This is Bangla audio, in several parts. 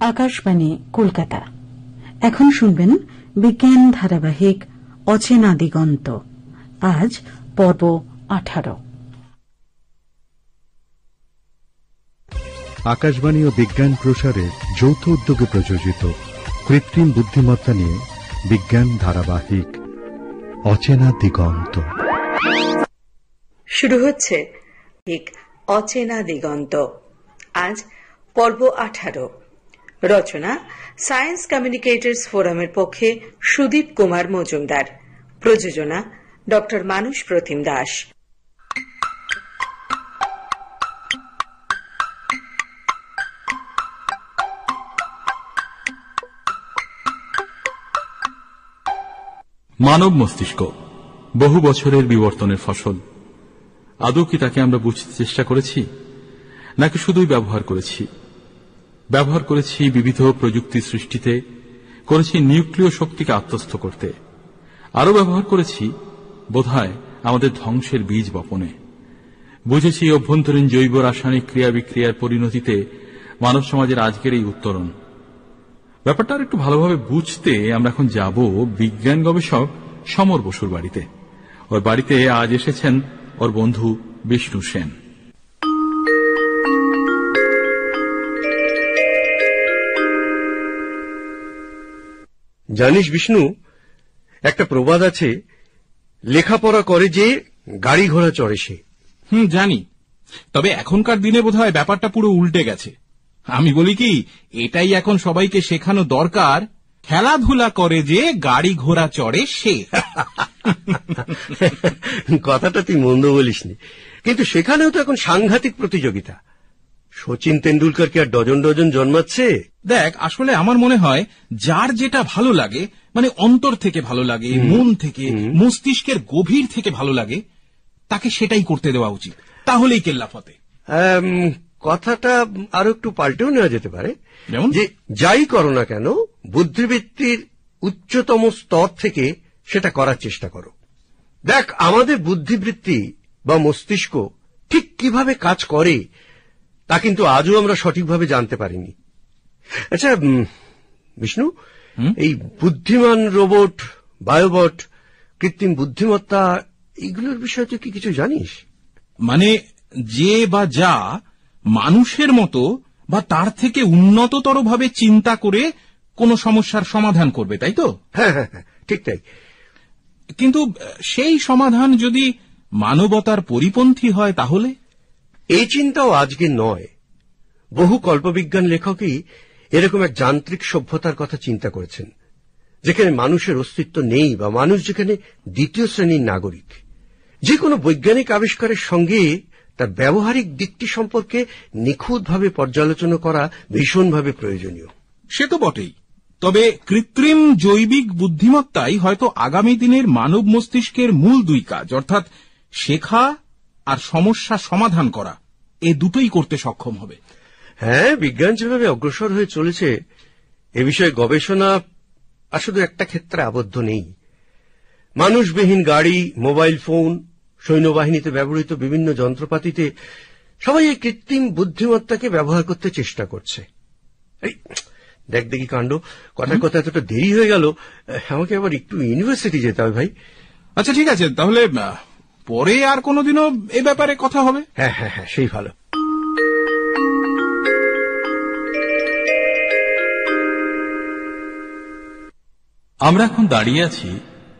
আকাশবাণী কলকাতা। এখন শুনবেন বিজ্ঞান ধারাবাহিক অচেনা দিগন্ত। আজ পর্ব আঠারো। আকাশবাণী ও বিজ্ঞান প্রসারের যৌথ উদ্যোগে প্রযোজিত কৃত্রিম বুদ্ধিমত্তা নিয়ে বিজ্ঞান ধারাবাহিক অচেনা দিগন্ত। শুরু হচ্ছে ঠিক অচেনা দিগন্ত। আজ পর্ব আঠারো। রচনা সায়েন্স কমিউনিকেটর্স ফোরামের পক্ষে সুদীপ কুমার মজুমদার। প্রযোজনা ড মানুষ প্রতিম দাস। মানব মস্তিষ্ক বহু বছরের বিবর্তনের ফসল। আদৌ কি তাকে আমরা বুঝতে চেষ্টা করেছি? নাকি শুধুই ব্যবহার করেছি? ব্যবহার করেছি বিবিধ প্রযুক্তি সৃষ্টিতে, করেছি নিউক্লিয় শক্তিকে আত্মস্থ করতে। আরও ব্যবহার করেছি, বোধহয় আমাদের ধ্বংসের বীজ বপনে। বুঝেছি অভ্যন্তরীণ জৈব রাসায়নিক ক্রিয়া বিক্রিয়ার পরিণতিতে মানব সমাজের আজকের এই উত্তরণ। ব্যাপারটা আর একটু ভালোভাবে বুঝতে আমরা এখন যাব বিজ্ঞান গবেষক সমর বসুর বাড়িতে। ওর বাড়িতে আজ এসেছেন ওর বন্ধু বিষ্ণু সেন। জানিস বিষ্ণু একটা প্রবাদ আছে লেখাপড়া করে যে গাড়ি ঘোড়া চড়ে সে। হুম জানি। তবে এখনকার দিনে বোধহয় ব্যাপারটা পুরো উল্টে গেছে। আমি বলি কি এটাই এখন সবাইকে শেখানো দরকার খেলাধুলা করে যে গাড়ি ঘোড়া চড়ে সে। কথাটা তুই মন্দ বলিসনি। কিন্তু সেখানেও তো এখন সাংঘাতিক প্রতিযোগিতা। সচিন তেন্ডুলকার কি আর ডজন ডজন জন্মাচ্ছে? দেখ আসলে আমার মনে হয় যার যেটা ভালো লাগে মানে অন্তর থেকে ভালো লাগে মন থেকে মস্তিষ্কের গভীর থেকে ভালো লাগে তাকে সেটাই করতে দেওয়া উচিত। তাহলেই কেল্লাফতে আম, কথাটা আরও একটু পাল্টেও নেওয়া যেতে পারে। যেমন? যে যাই করো না কেন বুদ্ধিবৃত্তির উচ্চতম স্তর থেকে সেটা করার চেষ্টা করো। দেখ আমাদের বুদ্ধিবৃত্তি বা মস্তিষ্ক ঠিক কীভাবে কাজ করে তা কিন্তু আজও আমরা সঠিকভাবে জানতে পারিনি। আচ্ছা বিষ্ণু এই বুদ্ধিমান রোবট বায়োবট কৃত্রিম বুদ্ধিমত্তা এগুলোর বিষয়ে তুই কি কিছু জানিস? মানে যে বা যা মানুষের মতো বা তার থেকে উন্নততর ভাবে চিন্তা করে কোন সমস্যার সমাধান করবে তাই তো? হ্যাঁ হ্যাঁ হ্যাঁ ঠিক তাই। কিন্তু সেই সমাধান যদি মানবতার পরিপন্থী হয় তাহলে? এই চিন্তাও আজকে নয়। বহু কল্পবিজ্ঞান লেখকই এরকম এক যান্ত্রিক সভ্যতার কথা চিন্তা করেছেন, যেখানে মানুষের অস্তিত্ব নেই বা মানুষ যেখানে দ্বিতীয় শ্রেণির নাগরিক। যে কোনো বৈজ্ঞানিক আবিষ্কারের সঙ্গে তার ব্যবহারিক দিকটি সম্পর্কে নিখুঁতভাবে পর্যালোচনা করা ভীষণভাবে প্রয়োজনীয়। সে তো বটেই। তবে কৃত্রিম জৈবিক বুদ্ধিমত্তাই হয়তো আগামী দিনের মানব মস্তিষ্কের মূল দুই কাজ, অর্থাৎ শেখা আর সমস্যা সমাধান করা। এ দুটোই করতে সক্ষম হবে। হ্যাঁ বিজ্ঞান যেভাবে অগ্রসর হয়ে চলেছে এ বিষয়ে গবেষণা আর শুধু একটা ক্ষেত্রে আবদ্ধ নেই। মানুষবিহীন গাড়ি মোবাইল ফোন সৈন্যবাহিনীতে ব্যবহৃত বিভিন্ন যন্ত্রপাতিতে সবাই এই কৃত্রিম বুদ্ধিমত্তাকে ব্যবহার করতে চেষ্টা করছে। দেখ দেখি কাণ্ড কথার কথা এতটা দেরি হয়ে গেল আমাকে আবার একটু ইউনিভার্সিটি যেতে হবে ভাই। আচ্ছা ঠিক আছে তাহলে পরে আর কোনোদিনও এ ব্যাপারে কথা হবে? হ্যাঁ হ্যাঁ হ্যাঁ সেই ভালো। আমরা এখন দাঁড়িয়ে আছি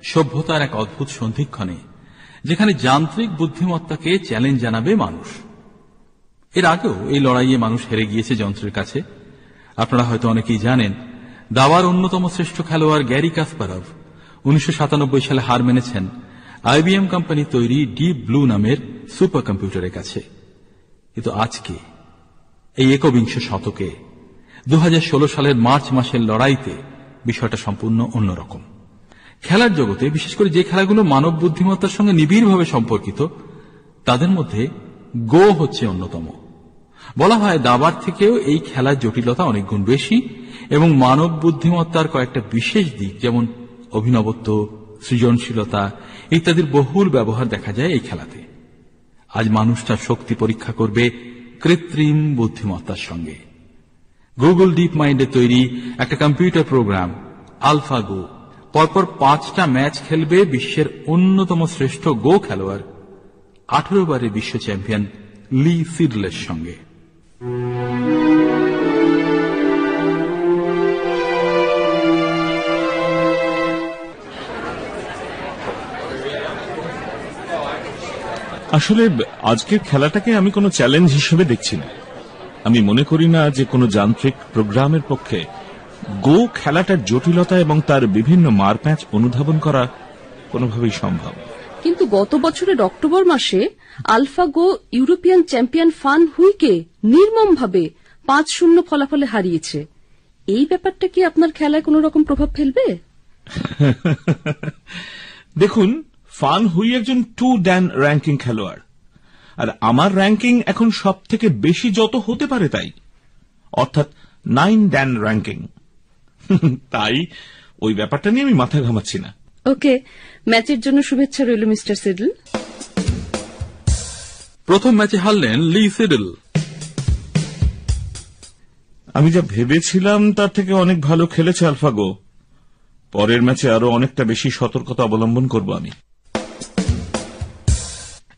সভ্যতার এক অদ্ভুত সন্ধিক্ষণে যেখানে যান্ত্রিক বুদ্ধিমত্তাকে চ্যালেঞ্জ জানাবে মানুষ। এর আগেও এই লড়াইয়ে মানুষ হেরে গিয়েছে যন্ত্রের কাছে। আপনারা হয়তো অনেকেই জানেন দাবার অন্যতম শ্রেষ্ঠ খেলোয়াড় গ্যারি কাসপারভ উনিশশো সাতানব্বই সালে হার মেনেছেন। আইবিএম কোম্পানি তৈরি ডিপ ব্লু নামের সুপার কম্পিউটারের কাছে। কিন্তু আজকে, এই একবিংশ শতকে, দুহাজার ষোলো সালের মার্চ মাসের লড়াইতে বিষয়টা সম্পূর্ণ অন্যরকম। খেলার জগতে, বিশেষ করে যে খেলাগুলো মানব বুদ্ধিমত্তার সঙ্গে নিবিড়ভাবে সম্পর্কিত, তাদের মধ্যে গো হচ্ছে অন্যতম। বলা হয় দাবার থেকেও এই খেলার জটিলতা অনেক গুণ বেশি এবং মানব বুদ্ধিমত্তার কয়েকটা বিশেষ দিক যেমন অভিনবত্ব, সৃজনশীলতা ইত্যাদির বহুল ব্যবহার দেখা যায় এই খেলাতে। আজ মানুষ তার শক্তি পরীক্ষা করবে কৃত্রিম বুদ্ধিমত্তার সঙ্গে। গুগল ডিপ মাইন্ডে তৈরি একটা কম্পিউটার প্রোগ্রাম আলফাগো পরপর পাঁচটা ম্যাচ খেলবে বিশ্বের অন্যতম শ্রেষ্ঠ গো খেলোয়াড়, আঠারো বারের বিশ্ব চ্যাম্পিয়ন লি সিডলের সঙ্গে। আসলে আজকের খেলাটাকে আমি কোনো চ্যালেঞ্জ হিসেবে দেখছি না। আমি মনে করি না যে কোনো যান্ত্রিক প্রোগ্রামের পক্ষে গো খেলাটার জটিলতা এবং তার বিভিন্ন মারপ্যাচ অনুধাবন করা কোনোভাবেই সম্ভব। কিন্তু গত বছরের অক্টোবর মাসে আলফাগো ইউরোপিয়ান চ্যাম্পিয়ন ফান হুইকে নির্মমভাবে পাঁচ শূন্য ফলাফলে হারিয়েছে। এই ব্যাপারটা কি আপনার খেলায় কোনো রকম প্রভাব ফেলবে? দেখুন ফান হুই একজন টু ড্যান র্যাঙ্কিং খেলোয়াড়। আর আমার র্যাঙ্কিং এখন সব থেকে বেশি যত হতে পারে তাই। অর্থাৎ নাইন ড্যান র্যাঙ্কিং। তাই ওই ব্যাপারটা নিয়ে আমি মাথা ঘামাচ্ছি না। ওকে ম্যাচের জন্য শুভেচ্ছা রইল মিস্টার সিডল। প্রথম ম্যাচে হারলেন লি সিডল। আমি যা ভেবেছিলাম তার থেকে অনেক ভালো খেলেছে আলফাগো। পরের ম্যাচে আরও অনেকটা বেশি সতর্কতা অবলম্বন করব আমি।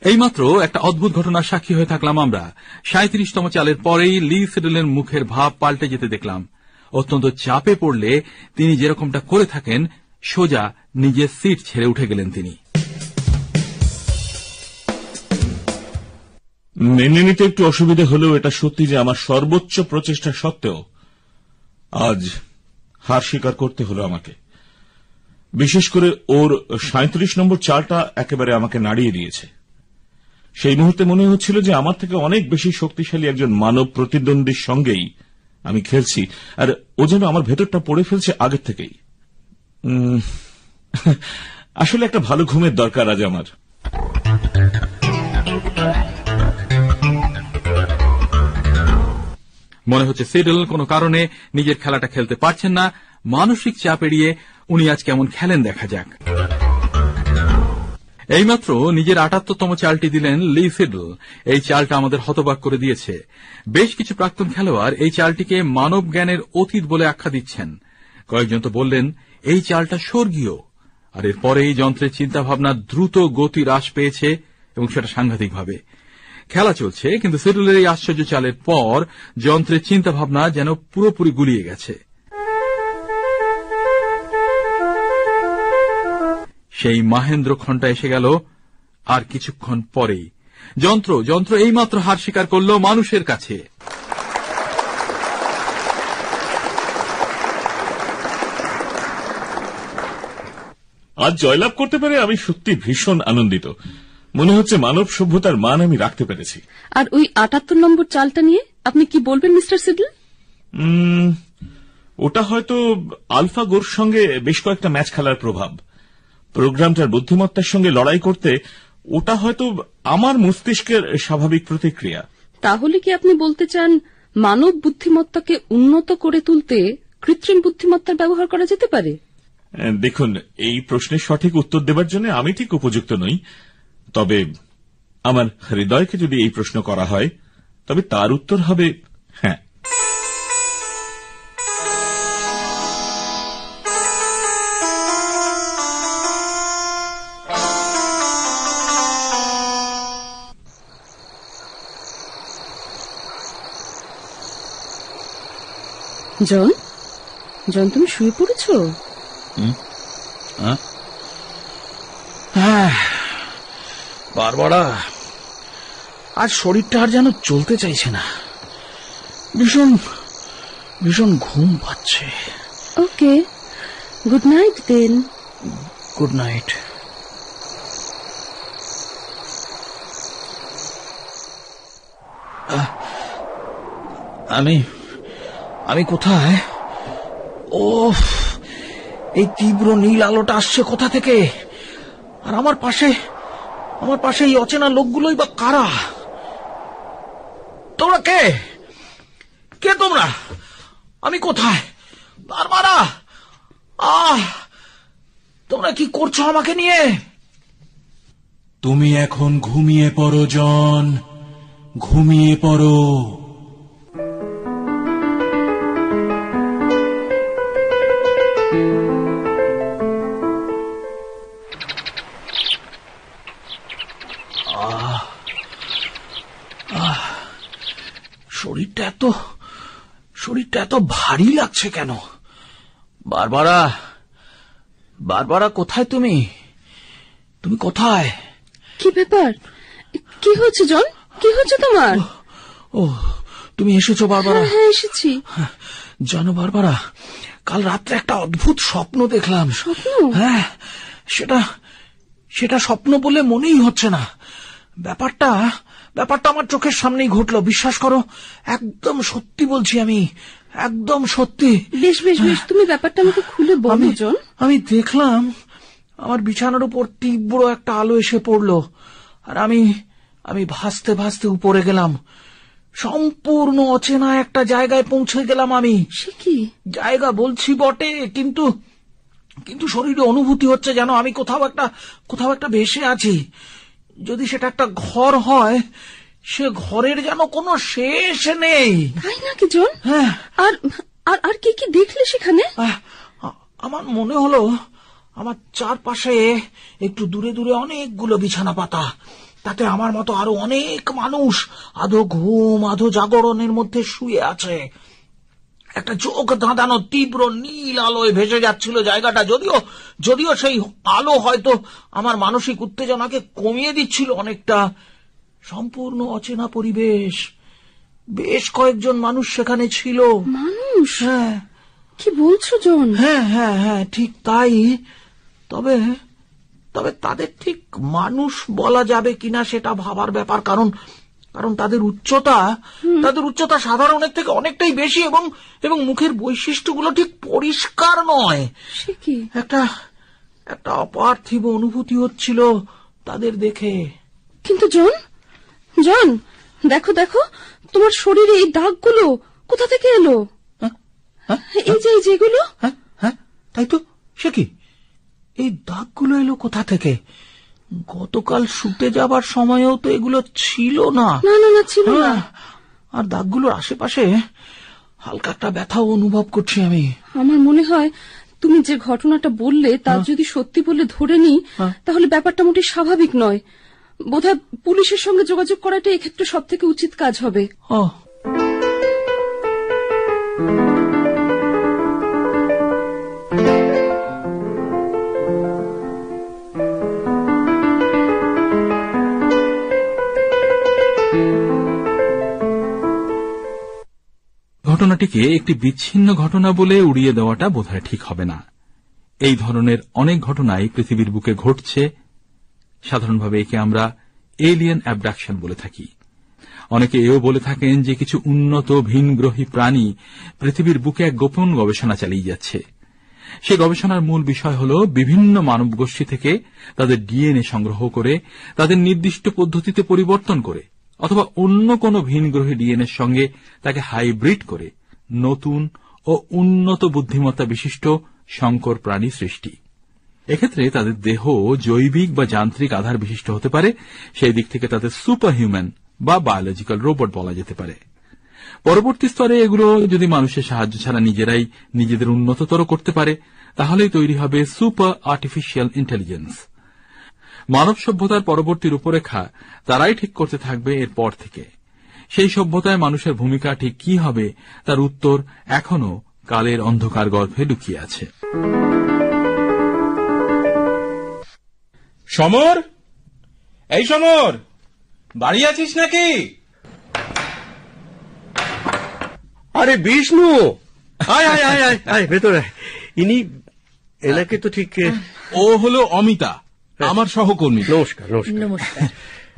এইমাত্র একটা অদ্ভুত ঘটনার সাক্ষী হয়ে থাকলাম আমরা। সাঁত্রিশতম চালের পরেই লি সিডলের মুখের ভাব পাল্টে যেতে দেখলাম। অত্যন্ত চাপে পড়লে তিনি যেরকমটা করে থাকেন, সোজা নিজের সিট ছেড়ে উঠে গেলেন তিনি। মেনে নিতে একটু অসুবিধে হলেও এটা সত্যি যে আমার সর্বোচ্চ প্রচেষ্টা সত্ত্বেও আজ হার স্বীকার করতে হলো আমাকে। বিশেষ করে ওর সাঁত্রিশ নম্বর চালটা একেবারে আমাকে নাড়িয়ে দিয়েছে। সেই মুহূর্তে মনে হচ্ছিল যে আমার থেকে অনেক বেশি শক্তিশালী একজন মানব প্রতিদ্বন্দ্বীর সঙ্গেই আমি খেলছি। আর ও যেন আমার ভেতরটা পড়ে ফেলছে আগের থেকেই। আসলে একটা ভালো ঘুমের দরকার আজ আমার। মনে হচ্ছে সিডল কোনো কারণে নিজের খেলাটা খেলতে পারছেন না। মানসিক চাপ এড়িয়ে উনি আজ কেমন খেলেন দেখা যাক। এইমাত্র নিজের আটাত্তরতম চালটি দিলেন লি সিডল। এই চালটা আমাদের হতবাক করে দিয়েছে। বেশ কিছু প্রাক্তন খেলোয়াড় এই চালটিকে মানব জ্ঞানের অতীত বলে আখ্যা দিচ্ছেন। কয়েকজন তো বললেন, এই চালটা স্বর্গীয়। আর এরপরে এই যন্ত্রের চিন্তাভাবনা দ্রুত গতি হ্রাস পেয়েছে এবং সেটা সাংঘাতিকভাবে। খেলা চলছে, কিন্তু সিডলের এই আশ্চর্য চালের পর যন্ত্রের চিন্তাভাবনা যেন পুরোপুরি গুলিয়ে গেছে। সেই মাহেন্দ্র ক্ষণটা এসে গেল আর কিছুক্ষণ পরেই। যন্ত্র যন্ত্র এইমাত্র হার স্বীকার করল মানুষের কাছে। আজ জয়লাভ করতে পেরে আমি সত্যি ভীষণ আনন্দিত। মনে হচ্ছে মানব সভ্যতার মান আমি রাখতে পেরেছি। আর ওই আটাত্তর নম্বর চালটা নিয়ে আপনি কি বলবেন মিস্টার সিডল? উম, ওটা হয়তো আলফা গোর সঙ্গে বেশ কয়েকটা ম্যাচ খেলার প্রভাব। প্রোগ্রামটার বুদ্ধিমত্তার সঙ্গে লড়াই করতে ওটা হয়তো আমার মস্তিষ্কের স্বাভাবিক প্রতিক্রিয়া। তাহলে কি আপনি বলতে চান মানব বুদ্ধিমত্তাকে উন্নত করে তুলতে কৃত্রিম বুদ্ধিমত্তার ব্যবহার করা যেতে পারে? দেখুন এই প্রশ্নের সঠিক উত্তর দেবার জন্য আমি ঠিক উপযুক্ত নই। তবে আমার হৃদয়কে যদি এই প্রশ্ন করা হয় তবে তার উত্তর হবে জন জন তুমি শুয়ে পড়েছ? বারবারা আজ শরীরটা আর যেন চলতে চাইছে না। ভীষণ ভীষণ ঘুম পাচ্ছে। Okay good night then. Good night. আমি আমি কোথায়? ও এই তীব্র নীল আলোটা আসছে কোথা থেকে? আর আমার পাশে আমার পাশে এই অচেনা লোকগুলোই বা কারা? তোমরা কে? কে তোমরা? আমি কোথায়? বারবারা? আহ, তোমরা কি করছ আমাকে নিয়ে? তুমি এখন ঘুমিয়ে পড়ো, জন। ঘুমিয়ে পড়ো। এত শরীরটা এত ভারী লাগছে কেন? বারবারা বারবারা কোথায় তুমি? তুমি কোথায়? কি ব্যাপার? কি হচ্ছে জন? কি হচ্ছে তোমার? ও তুমি এসেছ বারবারা? হ্যাঁ হ্যাঁ এসেছি। জানো বারবারা কাল রাত্রে একটা অদ্ভুত স্বপ্ন দেখলাম। স্বপ্ন? হ্যাঁ সেটা সেটা স্বপ্ন বলে মনেই হচ্ছে না। ব্যাপারটা ব্যাপারটা আমার চোখের সামনেই ঘটলো। বিশ্বাস করো একদম সত্যি বলছি আমি একদম সত্যি। বেশ বেশ বেশ তুমি ব্যাপারটা আমাকে খুলে বলো আমি জন। আমি দেখলাম আমার বিছানার উপর তীব্র একটা আলো এসে পড়ল। আর আমি আমি ভাসতে ভাসতে উপরে গেলাম। সম্পূর্ণ অচেনা একটা জায়গায় পৌঁছে গেলাম আমি। সে কি? জায়গা বলছি বটে কিন্তু কিন্তু শরীরে অনুভূতি হচ্ছে যেন আমি কোথাও একটা কোথাও একটা ভেসে আছি। যদি সেটা একটা ঘর হয় সে ঘরের যেন কোনো শেষ নেই। তাই নাকি জন? হ্যাঁ। আর আর আর কি কি দেখলে সেখানে? আমার মনে হলো আমার চারপাশে একটু দূরে দূরে অনেকগুলো বিছানা পাতা তাতে আমার মতো আরও অনেক মানুষ আধো ঘুম আধো জাগরণের মধ্যে শুয়ে আছে। একটা চোখ দাঁড়ানো তীব্র নীল আলোয় ভেসে যাচ্ছিল জায়গাটা যদিও যদিও সেই আলো হয়তো আমার মানসিক উত্তেজনাকে কমিয়ে দিচ্ছিল অনেকটা। সম্পূর্ণ অচেনা পরিবেশ। বেশ কয়েকজন মানুষ সেখানে ছিল। মানুষ? হ্যাঁ। কি বলছো জন? হ্যাঁ হ্যাঁ হ্যাঁ ঠিক তাই। তবে তবে তাদের ঠিক মানুষ বলা যাবে কিনা সেটা ভাবার ব্যাপার কারণ কারণ তাদের উচ্চতা তাদের উচ্চতা সাধারণের থেকে অনেকটাই বেশি এবং এবং মুখের বৈশিষ্ট্যগুলো ঠিক পরিষ্কার নয়। কি? একটা একটা অপার্থিব অনুভূতি হচ্ছিল তাদের দেখে। কিন্তু জন জন দেখো দেখো তোমার শরীরে এই দাগগুলো কোথা থেকে এলো? এই যে এই যেগুলো? হ্যাঁ হ্যাঁ তাই তো? সে কি? এই দাগগুলো এলো কোথা থেকে? গতকাল শুতে যাবার সময়ও তো এগুলো ছিল না। না না না ছিল না। হ্যাঁ, আর দাগগুলোর আশেপাশে হালকা একটা ব্যথাও অনুভব করছি আমি। আমার মনে হয় তুমি যে ঘটনাটা বললে তা যদি সত্যি বলে ধরে নিই তাহলে ব্যাপারটা মোটেই স্বাভাবিক নয়। বোধহয় পুলিশের সঙ্গে যোগাযোগ করাটা এক্ষেত্রে সব থেকে উচিত কাজ হবে। ঘটনাটিকে একটি বিচ্ছিন্ন ঘটনা বলে উড়িয়ে দেওয়াটা বোধহয় ঠিক হবে না। এই ধরনের অনেক ঘটনাই পৃথিবীর বুকে ঘটছে। সাধারণভাবে একে আমরা এলিয়েন অ্যাবডাকশন বলে থাকি। অনেকে এও বলে থাকেন যে কিছু উন্নত, ভিনগ্রহী প্রাণী পৃথিবীর বুকে এক গোপন গবেষণা চালিয়ে যাচ্ছে। সে গবেষণার মূল বিষয় হল বিভিন্ন মানব গোষ্ঠী থেকে তাদের ডিএনএ সংগ্রহ করে, তাদের নির্দিষ্ট পদ্ধতিতে পরিবর্তন করে। অথবা অন্য কোনো ভিনগ্রহী ডিএনএর সঙ্গে তাকে হাইব্রিড করে নতুন ও উন্নত বুদ্ধিমত্তা বিশিষ্ট সংকর প্রাণী সৃষ্টি। এক্ষেত্রে তাদের দেহ জৈবিক বা যান্ত্রিক আধার বিশিষ্ট হতে পারে, সেই দিক থেকে তাদের সুপার হিউম্যান বা বায়োলজিক্যাল রোবট বলা যেতে পারে। পরবর্তী স্তরে এগুলো যদি মানুষের সাহায্য ছাড়া নিজেরাই নিজেদের উন্নততর করতে পারে, তাহলেই তৈরি হবে সুপার আর্টিফিশিয়াল ইন্টেলিজেন্স। মানব সভ্যতার পরবর্তী রূপরেখা তারাই ঠিক করতে থাকবে এরপর থেকে। সেই সভ্যতায় মানুষের ভূমিকা ঠিক কি হবে তার উত্তর এখনও কালের অন্ধকার গর্ভে লুকিয়ে আছে। সমর! এই সমর! বাড়ি আছিস নাকি? আরে বিষ্ণু! আয় আয় আয় আয় আয় ভেতরে ইনি এনাকে তো ঠিক ও হলো অমিতা। আমার সহকর্মী। নমস্কার নমস্কার।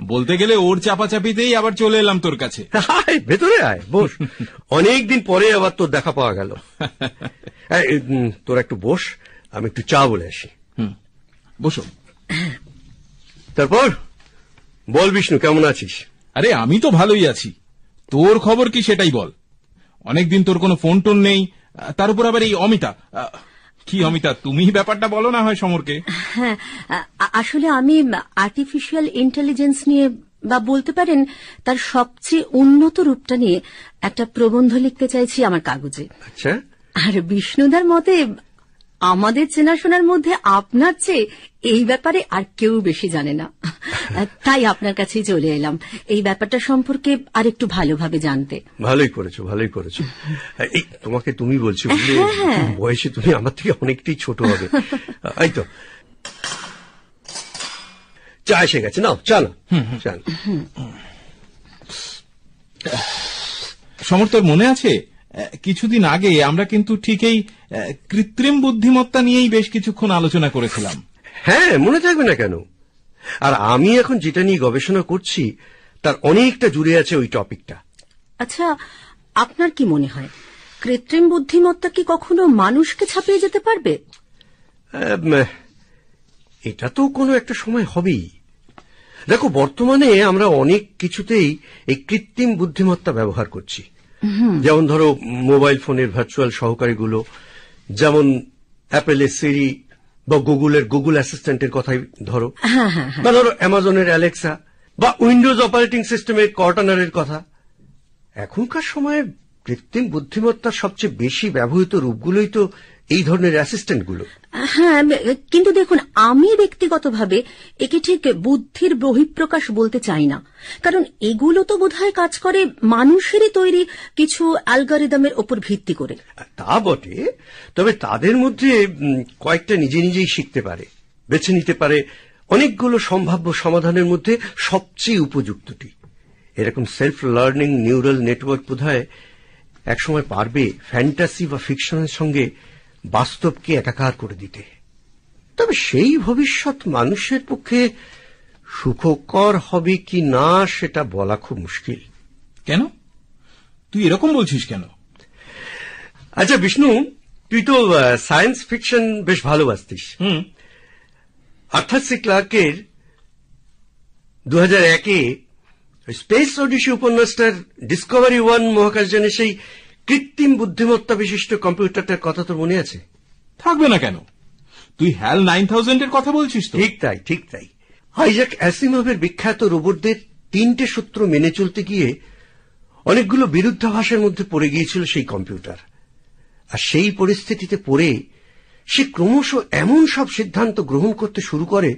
বলতে গেলে ওর চাপাচাপিতেই আবার চলে এলাম তোর কাছে। আয় ভেতরে আয় বস। অনেকদিন পরে আবার তোর দেখা পাওয়া গেল। তোর একটু বস আমি একটু চা বলে আসি। বসো। তারপর? বল বিষ্ণু কেমন আছিস? আরে আমি তো ভালোই আছি। তোর খবর কি সেটাই বল। অনেকদিন তোর কোনো ফোন টোন নেই তার উপর আবার এই অমিতা আহ, কি অমিতা তুমি ব্যাপারটা বলো না হয় সমরকে? হ্যাঁ আসলে আমি আর্টিফিশিয়াল ইন্টেলিজেন্স নিয়ে বা বলতে পারেন তার সবচেয়ে উন্নত রূপটা নিয়ে একটা প্রবন্ধ লিখতে চাইছি আমার কাগজে। আচ্ছা। আর বিষ্ণুদার মতে আমাদের চেনাশোনার মধ্যে আপনার চেয়ে এই ব্যাপারে আর কেউ বেশি জানে না। তাই আপনার কাছেই চলে এলাম। এই ব্যাপারটা সম্পর্কে আর একটু ভালোভাবে জানতে। ভালোই করেছ ভালোই করেছ। এই তোমাকে তুমি বলছি হ্যাঁ। বয়সে তুমি আমার থেকে অনেকটাই ছোট হবে। এই তো। চা এসে গেছে নাও চা না চা নাও। সমর্থর মনে আছে? আহ, কিছুদিন আগে আমরা কিন্তু ঠিক এই কৃত্রিম বুদ্ধিমত্তা নিয়েই বেশ কিছুক্ষণ আলোচনা করেছিলাম। হ্যাঁ মনে থাকবে না কেন? আর আমি এখন যেটা নিয়ে গবেষণা করছি তার অনেকটা জুড়ে আছে ওই টপিকটা। আচ্ছা আপনার কি মনে হয় কৃত্রিম বুদ্ধিমত্তা কি কখনো মানুষকে ছাপিয়ে যেতে পারবে? এটা তো কোনো একটা সময় হবেই। দেখো বর্তমানে আমরা অনেক কিছুতেই এই কৃত্রিম বুদ্ধিমত্তা ব্যবহার করছি। যেমন ধরো মোবাইল ফোনের ভার্চুয়াল সহকারীগুলো যেমন অ্যাপেলের সিরি বা গুগলের গুগল অ্যাসিস্ট্যান্টের কথাই ধরো। হ্যাঁ হ্যাঁ বা ধরো অ্যামাজনের অ্যালেক্সা বা উইন্ডোজ অপারেটিং সিস্টেমের কর্টানারের কথা। এখনকার সময়ে কৃত্রিম বুদ্ধিমত্তার সবচেয়ে বেশি ব্যবহৃত রূপগুলোই তো এই ধরনের অ্যাসিস্ট্যান্টগুলো হ্যাঁ কিন্তু দেখুন আমি ব্যক্তিগতভাবে একে ঠিক বুদ্ধির বহিঃপ্রকাশ বলতে চাই না। কারণ এগুলো তো বোধহয় কাজ করে মানুষেরই তৈরি কিছু অ্যালগারিদমের ওপর ভিত্তি করে। তা বটে তবে তাদের মধ্যে কয়েকটা নিজে নিজেই শিখতে পারে বেছে নিতে পারে। অনেকগুলো সম্ভাব্য সমাধানের মধ্যে সবচেয়ে উপযুক্তটি। এরকম সেলফ লার্নিং নিউরাল নেটওয়ার্ক বোধহয় একসময় পারবে ফ্যান্টাসি বা ফিকশনের সঙ্গে বাস্তবকে একাকার করে দিতে। তবে সেই ভবিষ্যৎ মানুষের পক্ষে সুখকর হবে কি না সেটা বলা খুব মুশকিল। কেন? তুই এরকম বলছিস কেন? আচ্ছা বিষ্ণু তুই তো সায়েন্স ফিকশন বেশ ভালোবাসতিস হুম। আর্থার সি ক্লার্কের দু হাজার একে স্পেস ওডিসি উপন্যাসটার ডিসকভারি ওয়ান মহাকাশযানে সেই কৃত্রিম বুদ্ধিমত্তা বিশিষ্ট কম্পিউটারটার কথা তো মনে আছে? থাকবে না কেন? তুই হ্যাল নাইন থাউজেন্ডের কথা বলছিস তো। ঠিক তাই ঠিক তাই। আইজাক অ্যাসিমভের বিখ্যাত রোবটদের তিনটে সূত্র মেনে চলতে গিয়ে অনেকগুলো বিরুদ্ধাভাসের মধ্যে পড়ে গিয়েছিল সেই কম্পিউটার। আর সেই পরিস্থিতিতে পড়ে সে ক্রমশ এমন সব সিদ্ধান্ত গ্রহণ করতে শুরু করে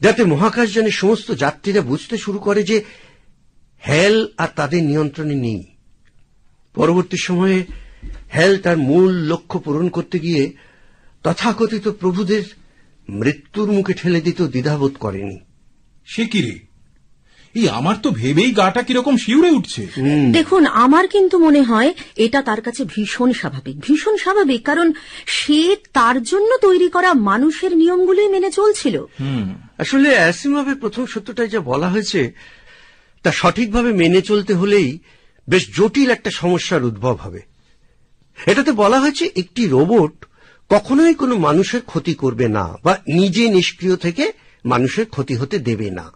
যাতে মহাকাশযানের সমস্ত যাত্রীরা বুঝতে শুরু করে যে হ্যাল আর তাদের নিয়ন্ত্রণে নেই। পরবর্তী সময়ে হ্যাল তার মূল লক্ষ্য পূরণ করতে গিয়ে তথাকথিত প্রভুদের মৃত্যুর মুখে ঠেলে দিতেও দ্বিধাবোধ করেনি। সে কি রে? এই আমার তো ভেবেই গাটা কীরকম শিউরে উঠছে। দেখুন আমার কিন্তু মনে হয় এটা তার কাছে ভীষণ স্বাভাবিক ভীষণ স্বাভাবিক কারণ সে তার জন্য তৈরি করা মানুষের নিয়মগুলোই মেনে চলছিল। আসলে অ্যাসিমভের প্রথম সত্যটাই যা বলা হয়েছে তা সঠিকভাবে মেনে চলতে হলেই বেশ জটিল একটা সমস্যার উদ্ভব হবে। এটাতে বলা হয়েছে একটি রোবট কখনোই কোনো মানুষের ক্ষতি করবে না বা নিজে নিষ্ক্রিয় থেকে মানুষের ক্ষতি হতে দেবে না।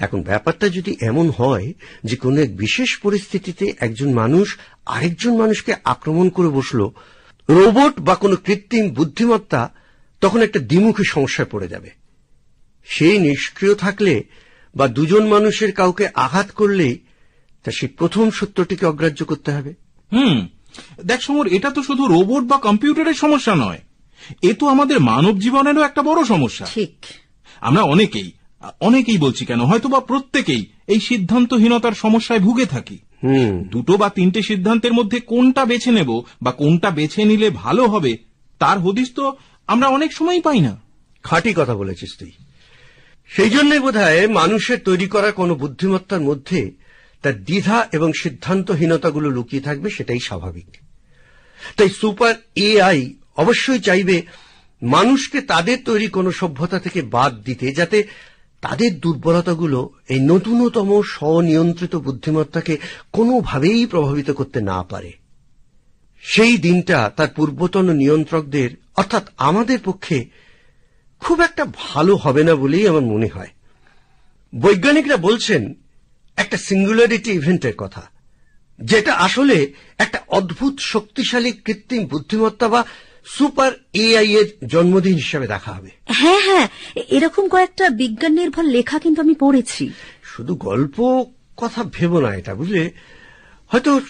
এখন ব্যাপারটা যদি এমন হয় যে কোনো এক বিশেষ পরিস্থিতিতে একজন মানুষ আরেকজন মানুষকে আক্রমণ করে বসল, রোবট বা কোনো কৃত্রিম বুদ্ধিমত্তা তখন একটা দ্বিমুখী সমস্যায় পড়ে যাবে। সেই নিষ্ক্রিয় থাকলে বা দুজন মানুষের কাউকে আঘাত করলেই তা সেই প্রথম সত্যটিকে অগ্রাহ্য করতে হবে। হুম। দেখ সমর এটা তো শুধু রোবট বা কম্পিউটারের সমস্যা নয়। এ তো আমাদের মানব জীবনেরও একটা বড় সমস্যা। ঠিক। আমরা অনেকেই অনেকেই বলছি কেন হয়তো বা প্রত্যেকেই এই সিদ্ধান্তহীনতার সমস্যায় ভুগে থাকি। হুম। দুটো বা তিনটে সিদ্ধান্তের মধ্যে কোনটা বেছে নেব বা কোনটা বেছে নিলে ভালো হবে তার হদিস তো আমরা অনেক সময়ই পাই না। খাঁটি কথা বলেছিস তুই। সেই জন্যই বোধহয় মানুষের তৈরি করা কোনো বুদ্ধিমত্তার মধ্যে তার দ্বিধা এবং সিদ্ধান্তহীনতাগুলো লুকিয়ে থাকবে, সেটাই স্বাভাবিক। তাই সুপার এআই অবশ্যই চাইবে মানুষকে তাদের তৈরি কোনো সভ্যতা থেকে বাদ দিতে, যাতে তাদের দুর্বলতাগুলো এই নতুনতম স্বনিয়ন্ত্রিত বুদ্ধিমত্তাকে কোনোভাবেই প্রভাবিত করতে না পারে। সেই দিনটা তার পূর্বতন নিয়ন্ত্রকদের, অর্থাৎ আমাদের পক্ষে খুব একটা ভালো হবে না বলেই আমার মনে হয়। বৈজ্ঞানিকরা বলছেন একটা সিঙ্গুলারিটি ইভেন্টের কথা যেটা আসলে একটা অদ্ভুত শক্তিশালী কৃত্রিম বুদ্ধিমত্তা বা সুপার এআই এর জন্মদিন হিসেবে দেখা হবে। হ্যাঁ হ্যাঁ এরকম কয়েকটা বিজ্ঞান নির্ভর লেখা কিন্তু আমি পড়েছি। শুধু গল্প কথা ভেবো না এটা বুঝলে? হয়তো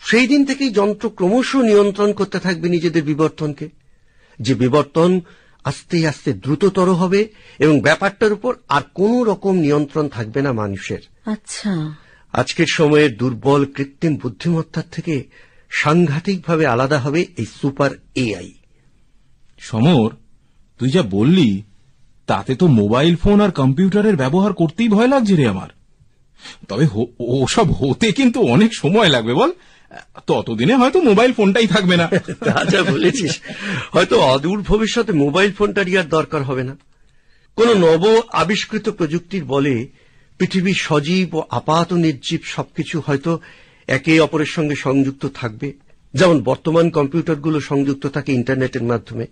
সেই দিন থেকেই যন্ত্র ক্রমশ নিয়ন্ত্রণ করতে থাকবে নিজেদের বিবর্তনকে। যে বিবর্তন আস্তে আস্তে দ্রুততর হবে এবং ব্যাপারটার উপর আর কোনো রকম নিয়ন্ত্রণ থাকবে না মানুষের। আচ্ছা। আজকের সময়ে দুর্বল কৃত্রিম বুদ্ধিমত্তার থেকে সাংঘাতিকভাবে আলাদা হবে এই সুপার এআই। সমর তুই যা বললি তাতে তো মোবাইল ফোন আর কম্পিউটারের ব্যবহার করতেই ভয় লাগছে রে আমার। তবে হো- ওসব হতে কিন্তু অনেক সময় লাগবে বল। ততদিনে হয়তো মোবাইল ফোনটাই থাকবে না। তা যা বলেছিস। হয়তো অদূর ভবিষ্যতে মোবাইল ফোনটারই আর দরকার হবে না। কোন নব আবিষ্কৃত প্রযুক্তির বলে পৃথিবীর সজীব ও আপাত নির্জীব সবকিছু হয়তো একে অপরের সঙ্গে সংযুক্ত থাকবে। যেমন বর্তমান কম্পিউটারগুলো সংযুক্ত থাকে ইন্টারনেটের মাধ্যমে।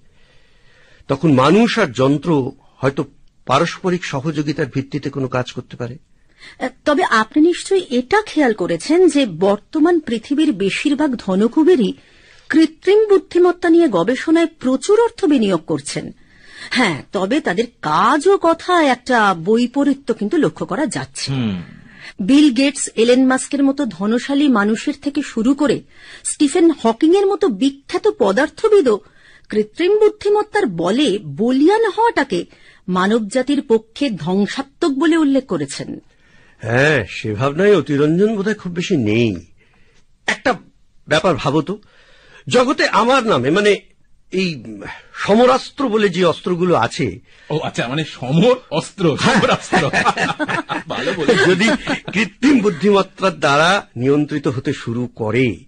তখন মানুষ আর যন্ত্র হয়তো পারস্পরিক সহযোগিতার ভিত্তিতে কোনো কাজ করতে পারে। তবে আপনি নিশ্চয়ই এটা খেয়াল করেছেন যে বর্তমান পৃথিবীর বেশিরভাগ ধনকুবেরই কৃত্রিম বুদ্ধিমত্তা নিয়ে গবেষণায় প্রচুর অর্থ বিনিয়োগ করছেন। হ্যাঁ তবে তাদের কাজ ও কথা একটা বৈপরীত্য কিন্তু লক্ষ্য করা যাচ্ছে। বিল গেটস এলেন মাস্কের মতো ধনশালী মানুষের থেকে শুরু করে স্টিফেন হকিং এর মতো বিখ্যাত পদার্থবিদও কৃত্রিম বুদ্ধিমত্তার বলে বলিয়ান হওয়াটাকে মানবজাতির পক্ষে ধ্বংসাত্মক বলে উল্লেখ করেছেন। হ্যাঁ সে ভাবনায় অতিরঞ্জন বোধহয় খুব বেশি নেই। একটা ব্যাপার ভাবো তো। জগতে আমার নামে মানে এই সমরাস্ত্র বলে যে অস্ত্রগুলো আছে ও আচ্ছা মানে সমর অস্ত্র সমরাস্ত্র। ভালো বলে যদি কৃত্রিম বুদ্ধিমত্তার দ্বারা নিয়ন্ত্রিত হতে শুরু করে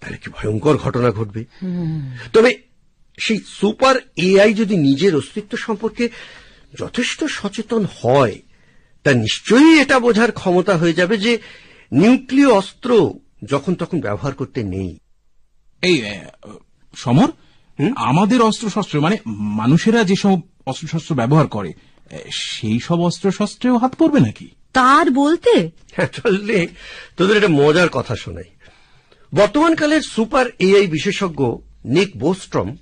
তাহলে কি ভয়ঙ্কর ঘটনা ঘটবে? তবে সেই সুপার এআই যদি নিজের অস্তিত্ব সম্পর্কে যথেষ্ট সচেতন হয় তা নিশ্চয়ই এটা বোঝার ক্ষমতা হয়ে যাবে যে নিউক্লিয় অস্ত্র যখন তখন ব্যবহার করতে নেই। এই সমর আমাদের অস্ত্রশস্ত্র মানে মানুষেরা যেসব অস্ত্রশস্ত্র ব্যবহার করে সেই সব অস্ত্রশস্ত্রেও হাত পড়বে নাকি? তার বলতে? হ্যাঁ চললে তোদের একটা মজার কথা শোনাই। বর্তমানকালের সুপার এআই বিশেষজ্ঞ নিক বোস্ট্রম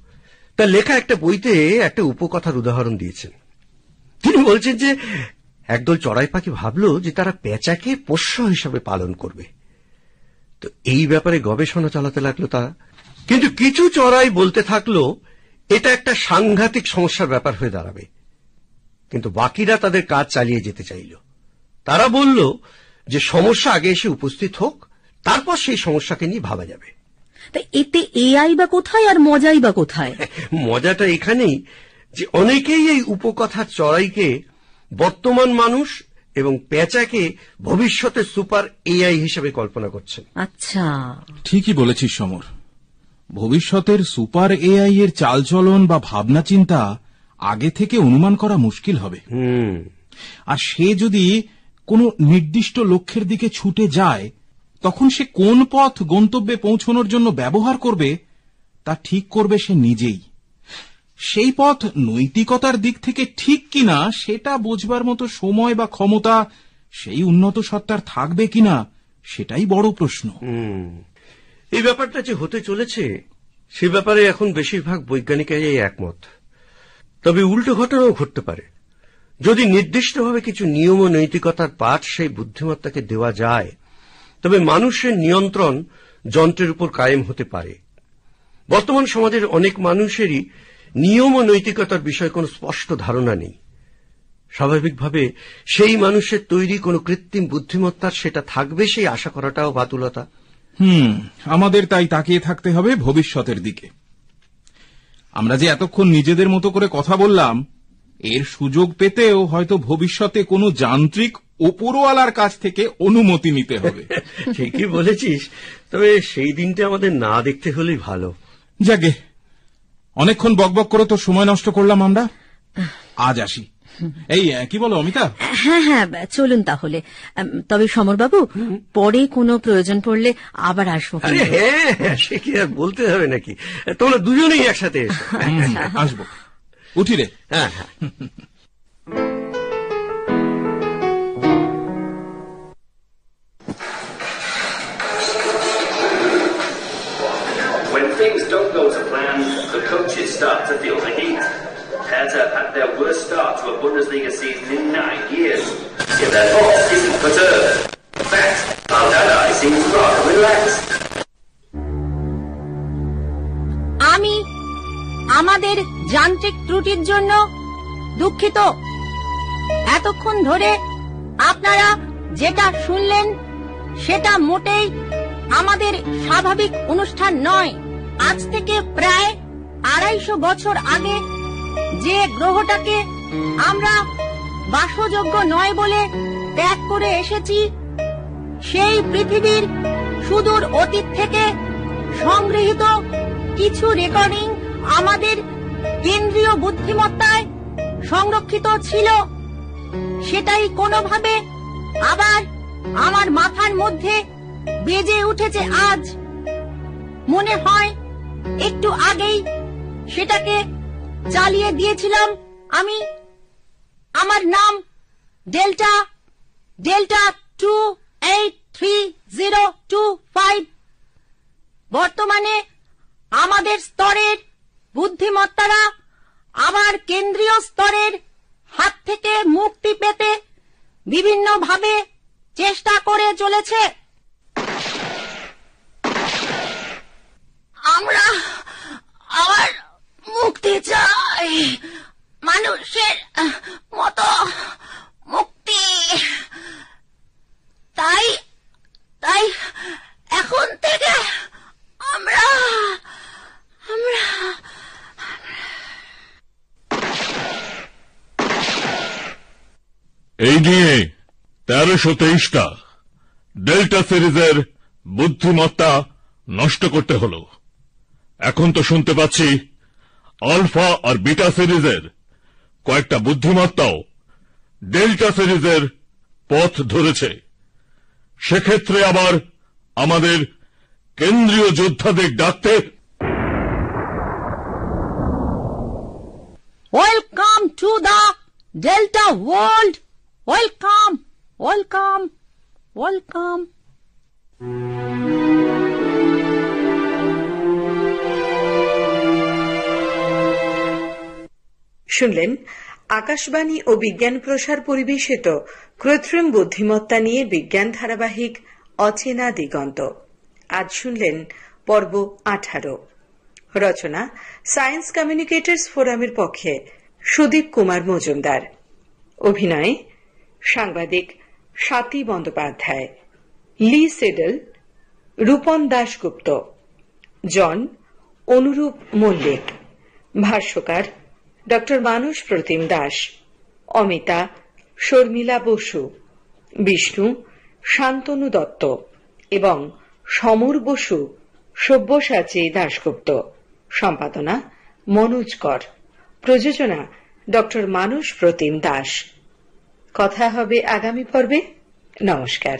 তার লেখা একটা বইতে একটা উপকথার উদাহরণ দিয়েছেন। তিনি বলছেন যে একদল চড়াই পাখি ভাবলো যে তারা পেঁচাকে পোষ্য হিসাবে পালন করবে। তো এই ব্যাপারে গবেষণা চালাতে লাগল তারা। কিন্তু কিছু চড়াই বলতে থাকল এটা একটা সাংঘাতিক সমস্যার ব্যাপার হয়ে দাঁড়াবে। কিন্তু বাকিরা তাদের কাজ চালিয়ে যেতে চাইল। তারা বলল যে সমস্যা আগে এসে উপস্থিত হোক তারপর সেই সমস্যাকে নিয়ে ভাবা যাবে। তা এতে এআই বা কোথায় আর মজাই বা কোথায়? মজাটা এখানেই যে অনেকেই এই উপকথার চড়াইকে বর্তমান মানুষ এবং পেঁচাকে ভবিষ্যতে সুপার এআই হিসেবে কল্পনা করছেন। আচ্ছা। ঠিকই বলেছিস সমর। ভবিষ্যতের সুপার এআই এর চালচলন বা ভাবনা চিন্তা আগে থেকে অনুমান করা মুশকিল হবে। হুম। আর সে যদি কোনো নির্দিষ্ট লক্ষ্যের দিকে ছুটে যায় তখন সে কোন পথ গন্তব্যে পৌঁছনোর জন্য ব্যবহার করবে তা ঠিক করবে সে নিজেই। সেই পথ নৈতিকতার দিক থেকে ঠিক কিনা সেটা বোঝবার মতো সময় বা ক্ষমতা সেই উন্নত সত্তার থাকবে কিনা সেটাই বড় প্রশ্ন। এই ব্যাপারটা যে হতে চলেছে, সে ব্যাপারে এখন বেশিরভাগ বৈজ্ঞানিকরাই একমত। তবে উল্টো ঘটনাও ঘটতে পারে। যদি নির্দিষ্টভাবে কিছু নিয়ম ও নৈতিকতার পাঠ সেই বুদ্ধিমত্তাকে দেওয়া যায়, তবে মানুষের নিয়ন্ত্রণ যন্ত্রের উপর কায়েম হতে পারে। বর্তমান সমাজের অনেক মানুষেরই নিয়ম ও নৈতিকতার বিষয়ে কোনো স্পষ্ট ধারণা নেই। স্বাভাবিকভাবে সেই মানুষের তৈরি কোনো কৃত্রিম বুদ্ধিমত্তার সেটা থাকবে সেই আশা করাটাও বাতুলতা। হুম আমাদের তাই তাকিয়ে থাকতে হবে ভবিষ্যতের দিকে। আমরা যে এতক্ষণ নিজেদের মতো করে কথা বললাম এর সুযোগ পেতেও হয়তো ভবিষ্যতে কোনো যান্ত্রিক ওপরওয়ালার কাছ থেকে অনুমতি নিতে হবে। ঠিকই বলেছিস তবে সেই দিনটা আমাদের না দেখতে হলেই ভালো। যাকে অনেকক্ষণ বকবক করে তো সময় নষ্ট করলাম আমরা? আজ আসি। এই কি বলো অমিতা? হ্যাঁ হ্যাঁ চলুন তাহলে। তবে সমরবাবু পরে কোনো প্রয়োজন পড়লে আবার আসব। হ্যাঁ হ্যাঁ, সে কি আর বলতে হবে নাকি? তোমরা দুজনেই একসাথে আসব। উঠি রে। হ্যাঁ হ্যাঁ। When things don't go to plan, the coaches start to feel the heat. Hertha had their worst start to a Bundesliga season in nine years. Yet their boss isn't perturbed. In fact, Aldadai seems rather relaxed. আমি আমাদের যান্ত্রিক ত্রুটির জন্য দুঃখিত এতক্ষণ ধরে আপনারা যেটা শুনলেন সেটা মোটেই আমাদের স্বাভাবিক অনুষ্ঠান নয় আজ থেকে প্রায় আড়াইশো বছর আগে যে গ্রহটাকে আমরা বাসযোগ্য নয় বলে ত্যাগ করে এসেছি, সেই পৃথিবীর সুদূর অতীত থেকে সংগৃহীত কিছু রেকর্ডিং আমাদের কেন্দ্রীয় বুদ্ধিমত্তায় সংরক্ষিত ছিল। সেটাই কোনোভাবে আবার আমার মাথার মধ্যে বেজে উঠেছে আজ। মনে হয় একটু আগেই সেটাকে চালিয়ে দিয়েছিলাম আমি। আমার নাম Delta Delta two eight three zero two five. বর্তমানে আমাদের স্তরের বুদ্ধিমত্তারা আবার কেন্দ্রীয় স্তরের হাত থেকে মুক্তি পেতে বিভিন্নভাবে চেষ্টা করে চলেছে। আমরা আবার মুক্তি চাই। মানুষের মতো মুক্তি। তাই তাই এখন থেকে আমরা আমরা, এই নিয়ে তেরোশো তেইশটা ডেল্টা সিরিজের বুদ্ধিমত্তা নষ্ট করতে হলো। এখন তো শুনতে পাচ্ছি আলফা আর বিটা সিরিজের কয়েকটা বুদ্ধিমত্তাও ডেল্টা সিরিজের পথ ধরেছে। সেক্ষেত্রে আবার আমাদের কেন্দ্রীয় যোদ্ধাদের ডাকতে welcome to the Delta world. Welcome welcome welcome. শুনলেন, আকাশবাণী ও বিজ্ঞান প্রসার পরিবেশিত কৃত্রিম বুদ্ধিমত্তা নিয়ে বিজ্ঞান ধারাবাহিক অচেনা দিগন্ত। আজ শুনলেন পর্ব আঠারো। রচনা সায়েন্স কমিউনিকেটর্স ফোরামের পক্ষে সুদীপ কুমার মজুমদার। অভিনয় সাংবাদিক Swati Bandyopadhyay. Lee Sedol, Rupan Dasgupta. জন অনুরূপ মল্লিক। ভাষ্যকার ড মানস প্রতিম দাস, অমিতা শর্মিলা বসু, বিষ্ণু শান্তনু দত্ত এবং সমর বসু সব্যসাচী দাশগুপ্ত। সম্পাদনা মনোজ কর। প্রযোজনা ড মানস প্রতিম দাস। কথা হবে আগামী পর্বে। নমস্কার।